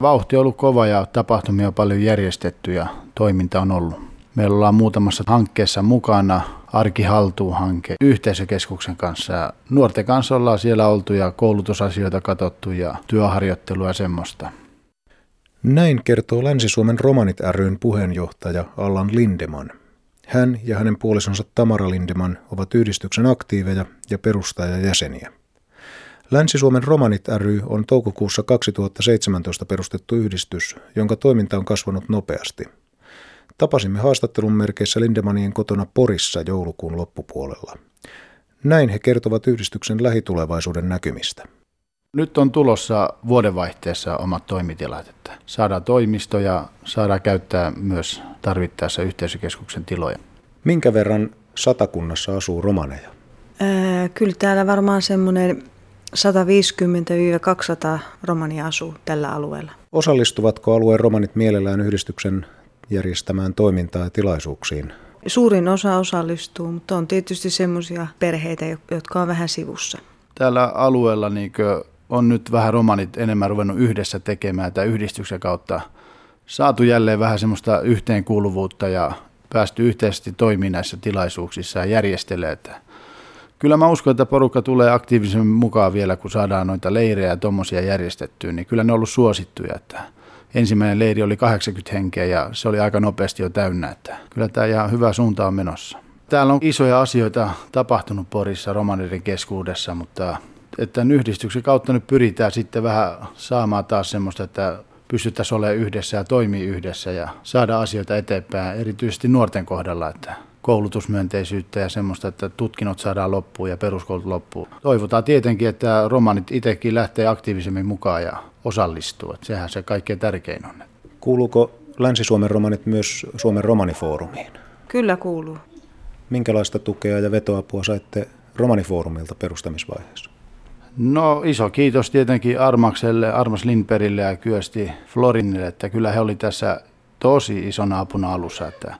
Vauhti on ollut kova ja tapahtumia on paljon järjestetty ja toiminta on ollut. Meillä ollaan muutamassa hankkeessa mukana, Arki hanke yhteisökeskuksen kanssa. Ja nuorten kanssa ollaan siellä oltu ja koulutusasioita katsottu ja työharjoittelua ja semmoista. Näin kertoo Länsi-Suomen Romanit ryn puheenjohtaja Allan Lindeman. Hän ja hänen puolisonsa Tamara Lindeman ovat yhdistyksen aktiiveja ja perustajajäseniä. Länsi-Suomen Romanit ry on toukokuussa 2017 perustettu yhdistys, jonka toiminta on kasvanut nopeasti. Tapasimme haastattelun merkeissä Lindemanien kotona Porissa joulukuun loppupuolella. Näin he kertovat yhdistyksen lähitulevaisuuden näkymistä. Nyt on tulossa vuodenvaihteessa omat toimitilat, että saadaan toimistoja, saadaan käyttää myös tarvittaessa yhteisökeskuksen tiloja. Minkä verran satakunnassa asuu romaneja? Ää, kyllä täällä varmaan semmoinen 150-200 romania asuu tällä alueella. Osallistuvatko alueen romanit mielellään yhdistyksen järjestämään toimintaan ja tilaisuuksiin? Suurin osa osallistuu, mutta on tietysti semmoisia perheitä, jotka on vähän sivussa. Täällä alueella niin on nyt vähän romanit enemmän ruvennut yhdessä tekemään tai yhdistyksen kautta saatu jälleen vähän semmoista yhteenkuuluvuutta ja päästy yhteisesti toimimaan näissä tilaisuuksissa ja järjestelee. Kyllä mä uskon, että porukka tulee aktiivisemmin mukaan vielä, kun saadaan noita leirejä ja tuommoisia järjestettyä, niin kyllä ne on ollut suosittuja. Että ensimmäinen leiri oli 80 henkeä ja se oli aika nopeasti jo täynnä. Että kyllä tämä ihan hyvä suunta on menossa. Täällä on isoja asioita tapahtunut Porissa romaneiden keskuudessa, mutta että yhdistyksen kautta nyt pyritään sitten vähän saamaan taas semmoista, että pystyttäisiin olemaan yhdessä ja toimii yhdessä ja saada asioita eteenpäin, erityisesti nuorten kohdalla, että koulutusmyönteisyyttä ja semmoista, että tutkinnot saadaan loppuun ja peruskoulut loppuun. Toivotaan tietenkin, että romanit itsekin lähtee aktiivisemmin mukaan ja osallistuu. Että sehän se kaikkein tärkein on. Kuuluuko Länsi-Suomen romanit myös Suomen romanifoorumiin? Kyllä kuuluu. Minkälaista tukea ja vetoapua saitte romanifoorumilta perustamisvaiheessa? No iso kiitos tietenkin Armakselle, Armas Lindbergille ja Kyösti Florinille, että kyllä he oli tässä tosi isona apuna alussa, että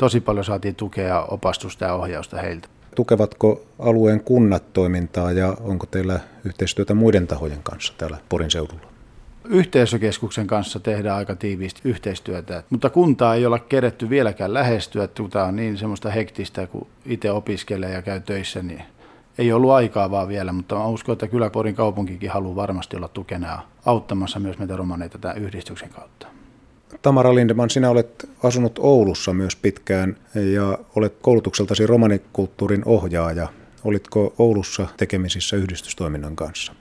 tosi paljon saatiin tukea, opastusta ja ohjausta heiltä. Tukevatko alueen kunnat toimintaa ja onko teillä yhteistyötä muiden tahojen kanssa täällä Porin seudulla? Yhteisökeskuksen kanssa tehdään aika tiiviisti yhteistyötä, mutta kuntaa ei olla keretty vieläkään lähestyä. Tämä on niin semmoista hektistä, kun itse opiskelee ja käy töissä, niin ei ollut aikaa vaan vielä, mutta mä uskon, että kyllä Porin kaupunkikin haluaa varmasti olla tukena auttamassa myös meitä romaneita tämän yhdistyksen kautta. Tamara Lindeman, sinä olet asunut Oulussa myös pitkään ja olet koulutukseltasi romanikulttuurin ohjaaja. Olitko Oulussa tekemisissä yhdistystoiminnan kanssa?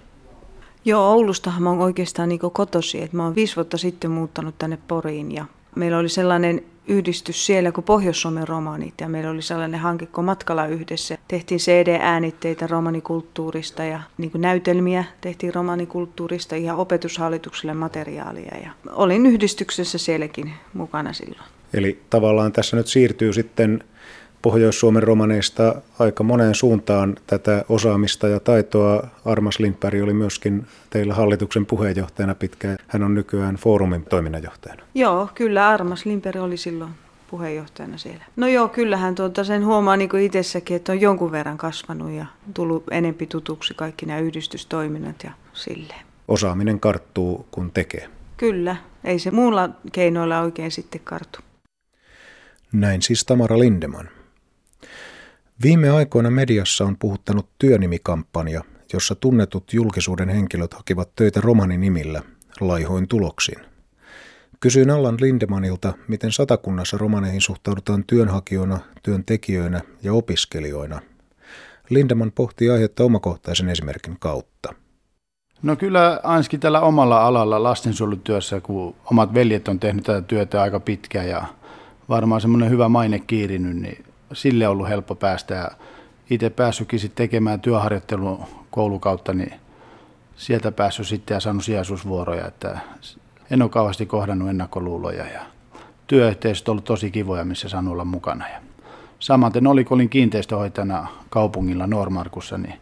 Joo, Oulustahan mä oon oikeastaan niin kotosi. Että mä oon viisi vuotta sitten muuttanut tänne Poriin ja meillä oli sellainen yhdistys siellä kuin Pohjois-Suomen romanit ja meillä oli sellainen hanke kuin Matkalla yhdessä. Tehtiin CD-äänitteitä romanikulttuurista ja niin näytelmiä tehtiin romanikulttuurista ihan opetushallitukselle materiaalia ja olin yhdistyksessä sielläkin mukana silloin. Eli tavallaan tässä nyt siirtyy sitten Pohjois-Suomen romaneista aika moneen suuntaan tätä osaamista ja taitoa. Armas Lindberg oli myöskin teillä hallituksen puheenjohtajana pitkään. Hän on nykyään foorumin toiminnanjohtajana. Joo, kyllä Armas Lindberg oli silloin puheenjohtajana siellä. No joo, kyllähän tuota sen huomaa niin kuin itsessäkin, että on jonkun verran kasvanut ja tullut enempi tutuksi kaikki nämä yhdistystoiminnat ja silleen. Osaaminen karttuu, kun tekee. Kyllä, ei se muulla keinoilla oikein sitten kartu. Näin siis Tamara Lindeman. Viime aikoina mediassa on puhuttanut työnimikampanja, jossa tunnetut julkisuuden henkilöt hakivat töitä romaninimillä laihoin tuloksin. Kysyin Allan Lindemanilta, miten satakunnassa romaneihin suhtaudutaan työnhakijoina, työntekijöinä ja opiskelijoina. Lindeman pohti aihetta omakohtaisen esimerkin kautta. No kyllä ainakin tällä omalla alalla lastensuojelutyössä, kun omat veljet on tehnyt tätä työtä aika pitkään ja varmaan semmoinen hyvä maine kiirinyt, niin sille ollut helppo päästä. Ja itse päässytkin sitten tekemään työharjoittelun koulukautta, niin sieltä päässyt sitten ja saanut sijaisuusvuoroja, että en ole kauheasti kohdannut ennakkoluuloja ja työyhteisöt on ollut tosi kivoja, missä saanut olla mukana. Ja samaten oli, kun olin kiinteistöhoitajana kaupungilla Normarkussa, niin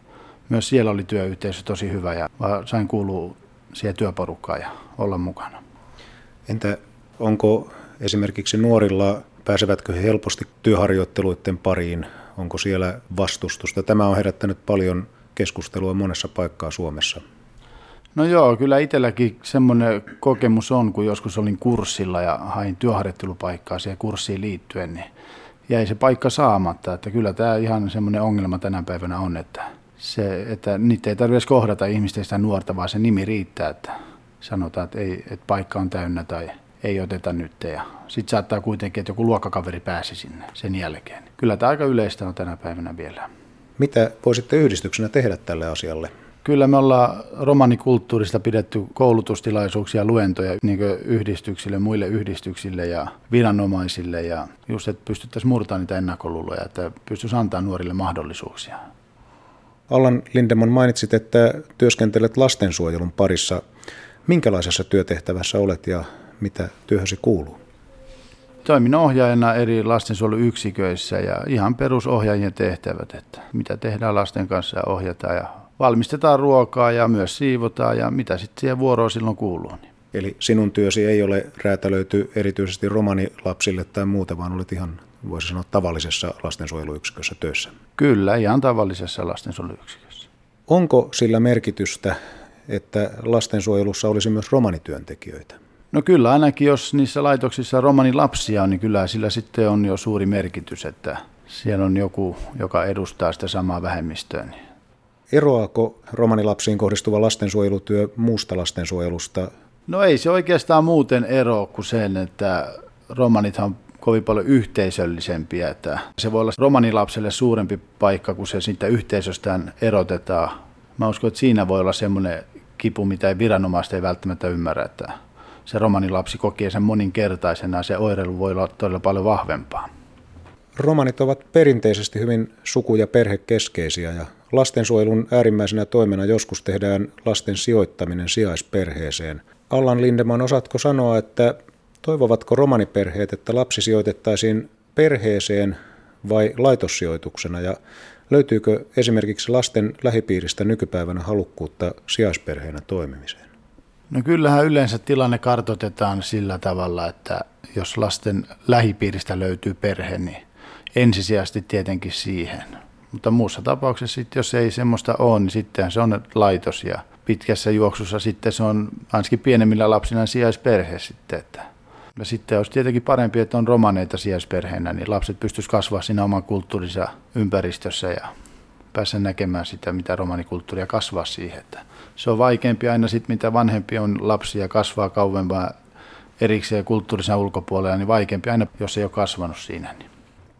myös siellä oli työyhteisö tosi hyvä ja sain kuulua siihen työporukkaan ja olla mukana. Entä onko esimerkiksi nuorilla Pääsevätkö he helposti työharjoitteluiden pariin? Onko siellä vastustusta? Tämä on herättänyt paljon keskustelua monessa paikkaa Suomessa. No joo, kyllä itselläkin semmoinen kokemus on, kun joskus olin kurssilla ja hain työharjoittelupaikkaa siihen kurssiin liittyen, niin jäi se paikka saamatta. Että kyllä tämä ihan semmoinen ongelma tänä päivänä on, että, se, että niitä ei tarvitse kohdata ihmistä sitä nuorta, vaan se nimi riittää, että sanotaan, että, ei, että paikka on täynnä tai ei oteta nyt. Ja sitten saattaa kuitenkin, että joku luokkakaveri pääsi sinne sen jälkeen. Kyllä tämä aika yleistä on tänä päivänä vielä. Mitä voisitte yhdistyksenä tehdä tälle asialle? Kyllä me ollaan romanikulttuurista pidetty koulutustilaisuuksia, luentoja niin yhdistyksille, muille yhdistyksille ja viranomaisille ja just, että pystyttäisiin murtamaan niitä ennakkoluuloja, että pystyisi antaa nuorille mahdollisuuksia. Allan Lindeman mainitsit, että työskentelet lastensuojelun parissa. Minkälaisessa työtehtävässä olet ja mitä työhösi kuuluu? Toimin ohjaajana eri lastensuojeluyksiköissä ja ihan perusohjaajien tehtävät, että mitä tehdään lasten kanssa ja ohjataan ja valmistetaan ruokaa ja myös siivotaan ja mitä sitten siihen vuoroon silloin kuuluu. Niin. Eli sinun työsi ei ole räätälöity erityisesti romanilapsille tai muuta, vaan olet ihan, voisi sanoa, tavallisessa lastensuojeluyksikössä töissä. Kyllä, ihan tavallisessa lastensuojeluyksikössä. Onko sillä merkitystä, että lastensuojelussa olisi myös romanityöntekijöitä? No kyllä, ainakin jos niissä laitoksissa romanilapsia on, niin kyllä sillä sitten on jo suuri merkitys, että siellä on joku, joka edustaa sitä samaa vähemmistöä. Niin Eroaako romanilapsiin kohdistuva lastensuojelutyö muusta lastensuojelusta? No ei se oikeastaan muuten ero kuin sen, että romanithan on kovin paljon yhteisöllisempiä. Että se voi olla romanilapselle suurempi paikka, kun se siitä yhteisöstään erotetaan. Mä uskon, että siinä voi olla semmoinen kipu, mitä ei viranomaiset ei välttämättä ymmärrä, että se romanilapsi kokee sen moninkertaisena ja se oireilu voi olla todella paljon vahvempaa. Romanit ovat perinteisesti hyvin suku- ja perhekeskeisiä ja lastensuojelun äärimmäisenä toimena joskus tehdään lasten sijoittaminen sijaisperheeseen. Allan Lindeman, osaatko sanoa, että toivovatko romaniperheet, että lapsi sijoitettaisiin perheeseen vai laitossijoituksena ja löytyykö esimerkiksi lasten lähipiiristä nykypäivänä halukkuutta sijaisperheenä toimimiseen? No kyllähän yleensä tilanne kartoitetaan sillä tavalla, että jos lasten lähipiiristä löytyy perhe, niin ensisijaisesti tietenkin siihen. Mutta muussa tapauksessa sitten, jos ei semmoista ole, niin sitten se on laitos ja pitkässä juoksussa sitten se on ainakin pienemmillä lapsilla sijaisperhe sitten. Että. Ja sitten olisi tietenkin parempi, että on romaneita sijaisperheenä, niin lapset pystyisivät kasvaa siinä oman kulttuurissa ympäristössä ja päästä näkemään sitä, mitä romanikulttuuria kasvaa siihen. Että se on vaikeampi aina sitten, mitä vanhempi on lapsia kasvaa kauempaa erikseen kulttuurisen ulkopuolella, niin vaikeampi aina, jos ei ole kasvanut siinä. Niin.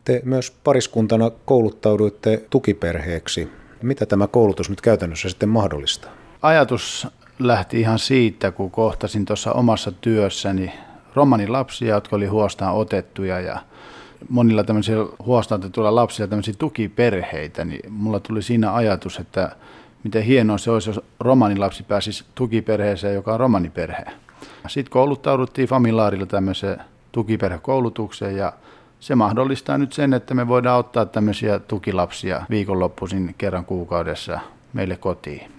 Te myös pariskuntana kouluttauduitte tukiperheeksi. Mitä tämä koulutus nyt käytännössä sitten mahdollistaa? Ajatus lähti ihan siitä, kun kohtasin tuossa omassa työssäni romanilapsia, jotka oli huostaan otettuja ja monilla tämmöisillä huostaan otetuilla lapsilla tämmöisiä tukiperheitä, niin mulla tuli siinä ajatus, että miten hienoa se olisi, jos romanilapsi pääsisi tukiperheeseen, joka on romaniperhe. Sitten kouluttauduttiin Familaarilla tämmöiseen tukiperhekoulutukseen ja se mahdollistaa nyt sen, että me voidaan ottaa tämmöisiä tukilapsia viikonloppuisin kerran kuukaudessa meille kotiin.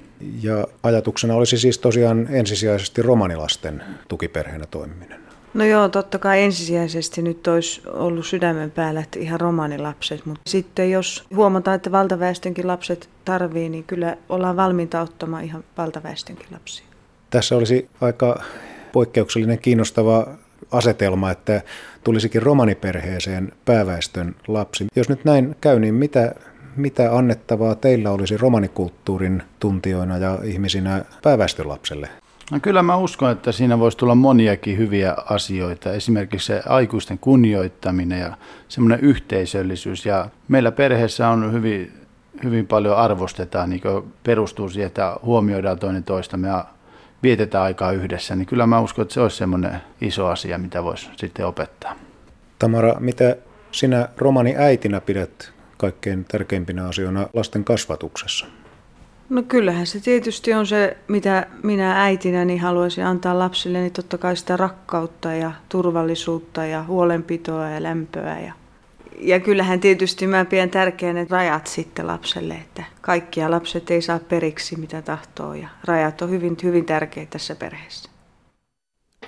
Ja ajatuksena olisi siis tosiaan ensisijaisesti romanilasten tukiperheenä toimiminen. No joo, totta kai ensisijaisesti nyt olisi ollut sydämen päällä, että ihan romanilapset, mutta sitten jos huomataan, että valtaväestönkin lapset tarvii, niin kyllä ollaan valmiita ottamaan ihan valtaväestönkin lapsia. Tässä olisi aika poikkeuksellinen kiinnostava asetelma, että tulisikin romaniperheeseen pääväestön lapsi. Jos nyt näin käy, niin mitä, mitä annettavaa teillä olisi romanikulttuurin tuntijoina ja ihmisinä pääväestön lapselle? No kyllä mä uskon, että siinä voisi tulla moniakin hyviä asioita. Esimerkiksi se aikuisten kunnioittaminen ja semmoinen yhteisöllisyys. Ja meillä perheessä on hyvin, hyvin paljon arvostetaan, niin perustuu siihen, että huomioidaan toinen toistamme ja vietetään aikaa yhdessä, niin kyllä mä uskon, että se olisi semmoinen iso asia, mitä voisi sitten opettaa. Tamara, mitä sinä romani äitinä pidät kaikkein tärkeimpinä asioina lasten kasvatuksessa? No kyllähän se tietysti on se, mitä minä äitinä niin haluaisin antaa lapsille, niin totta kai sitä rakkautta ja turvallisuutta ja huolenpitoa ja lämpöä ja ja kyllähän tietysti mä pidän tärkeänä rajat sitten lapselle, että kaikkia lapset ei saa periksi mitä tahtoo ja rajat on hyvin, hyvin tärkeitä tässä perheessä.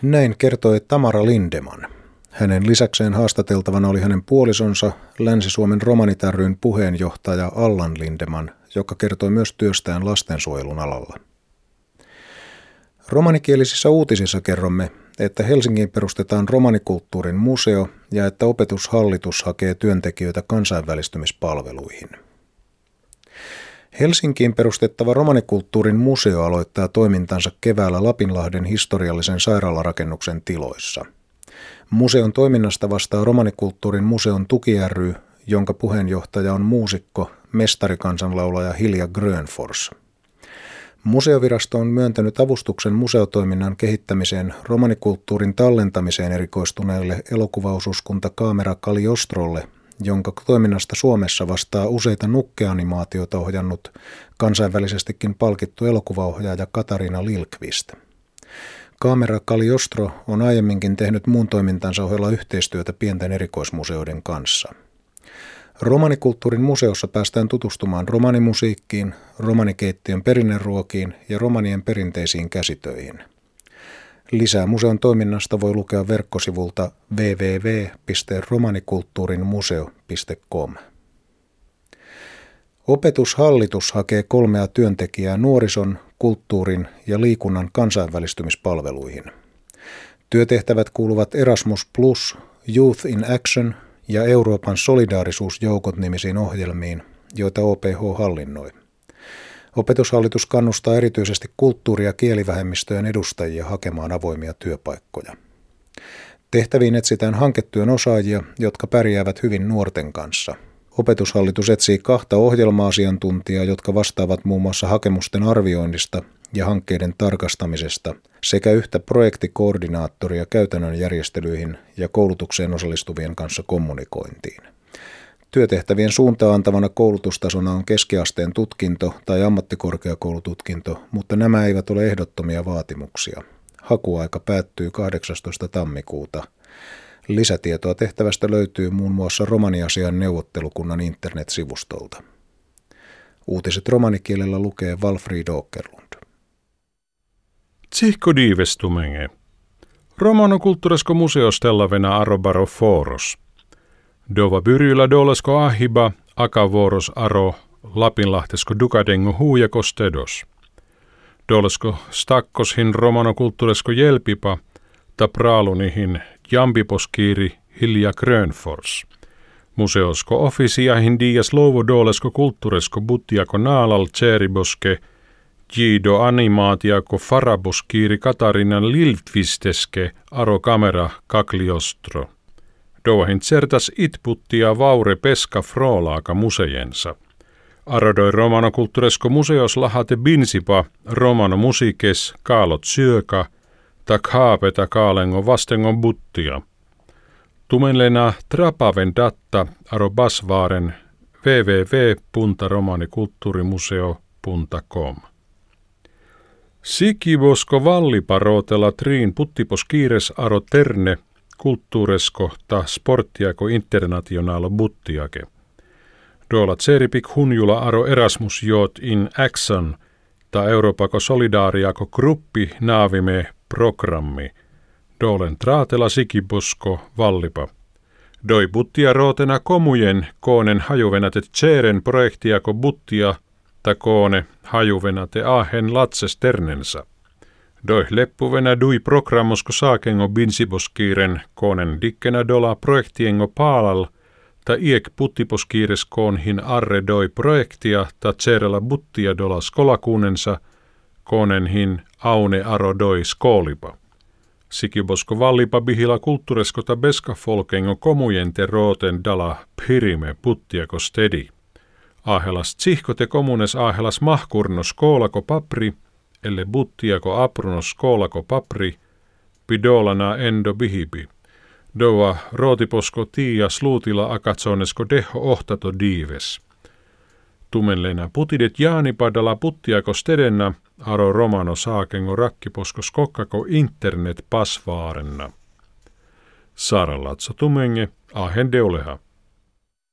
Näin kertoi Tamara Lindeman. Hänen lisäkseen haastateltavana oli hänen puolisonsa Länsi-Suomen Romanit puheenjohtaja Allan Lindeman, joka kertoi myös työstään lastensuojelun alalla. Romanikielisissä uutisissa kerromme, että Helsingiin perustetaan romanikulttuurin museo ja että opetushallitus hakee työntekijöitä kansainvälistymispalveluihin. Helsinkiin perustettava romanikulttuurin museo aloittaa toimintansa keväällä Lapinlahden historiallisen sairaalarakennuksen tiloissa. Museon toiminnasta vastaa romanikulttuurin museon tuki ry, jonka puheenjohtaja on muusikko, mestarikansanlaulaja Hilja Grönfors. Museovirasto on myöntänyt avustuksen museotoiminnan kehittämiseen romanikulttuurin tallentamiseen erikoistuneelle elokuvaususkunta Kaamera Kaliostrolle, jonka toiminnasta Suomessa vastaa useita nukkeanimaatioita ohjannut kansainvälisestikin palkittu elokuvaohjaaja Katariina Lilkvist. Kamera Kaliostro on aiemminkin tehnyt muun toimintansa ohella yhteistyötä pienten erikoismuseoiden kanssa. Romanikulttuurin museossa päästään tutustumaan romanimusiikkiin, romanikeittiön perinneruokiin ja romanien perinteisiin käsitöihin. Lisää museon toiminnasta voi lukea verkkosivulta www.romanikulttuurinmuseo.com. Opetushallitus hakee kolmea työntekijää nuorison, kulttuurin ja liikunnan kansainvälistymispalveluihin. Työtehtävät kuuluvat Erasmus Plus, Youth in Action ja Euroopan solidaarisuusjoukot nimisiin ohjelmiin, joita OPH hallinnoi. Opetushallitus kannustaa erityisesti kulttuuri- ja kielivähemmistöjen edustajia hakemaan avoimia työpaikkoja. Tehtäviin etsitään hanketyön osaajia, jotka pärjäävät hyvin nuorten kanssa. Opetushallitus etsii kahta ohjelma-asiantuntijaa, jotka vastaavat muun muassa hakemusten arvioinnista ja hankkeiden tarkastamisesta sekä yhtä projektikoordinaattoria käytännön järjestelyihin ja koulutukseen osallistuvien kanssa kommunikointiin. Työtehtävien suuntaan antavana koulutustasona on keskiasteen tutkinto tai ammattikorkeakoulututkinto, mutta nämä eivät ole ehdottomia vaatimuksia. Hakuaika päättyy 18. tammikuuta. Lisätietoa tehtävästä löytyy muun muassa romaniasian neuvottelukunnan internetsivustolta. Uutiset romanikielellä lukee Walfried Åkerlund. Tsihko diivestumenge. Romano kulttuuresko museostella vena arobaro foros. Dova byrjyllä dolesko ahiba, akavuoros aro, Lapinlahtesko dukadengo huujakos tedos. Dolesko stakkoshin romanokulttuuresko jelpipa, ta praalunihin jambiposkiiri Hilja Grönfors. Museosko ofisiahin dias louvo dolesko kulttuuresko buttiako naalal tseriboske, Gido animaatiako faraboskiiri Katarinan Liltvisteske aro kamera kakliostro. Doahin certas itputtia vaure peska frolaaka musejensa. Arodoi romano kulttuuresko museos lahate binsipa romano musiikes kaalot syöka, ta kaapeta kaalengo vastengon buttia. Tumenlena trapaven datta aro basvaaren www.romanikulttuurimuseo.com. Sikivosko valliparotella triin puttipos kiires aro terne – kulttuuresko ta sporttiako internationalo buttiake. Dola tseripik hunjula aro Erasmus jot in action ta Euroopako solidaariako gruppi naavime programmi. Dolen traatela sikibusko vallipa. Doi buttia rootena komujen koonen hajuvenate tseren projektiako buttia ta koone hajuvenate ahen latses ternensa. Doi leppuvena dui programmosko saakengo binsiboskiiren koonen dikkenä dola projektiengo paalal, ta iek puttiposkiires koonhin arre doi projektia ta tserellä buttia dola skolakuunensa, koonenhin aune aro doi skoolipa. Sikibosko vallipa bihila kulttuuresko ta beska folkengo komujente rooten dala pirime puttiako stedi. Ahelas tsihkote kommunes ahelas mahkurnos koolako papri, elle buttiako aprunos kolako papri, pidolana endo bihibi. Doa rootiposko tiia sluutila akatsonesko deho ohtato diives. Tumenlena putidet jaanipadala puttiako stedenna, aro romano saakengo rakkiposko skokkako internet pasvaarenna. Saralatso tumenge, ahen deuleha.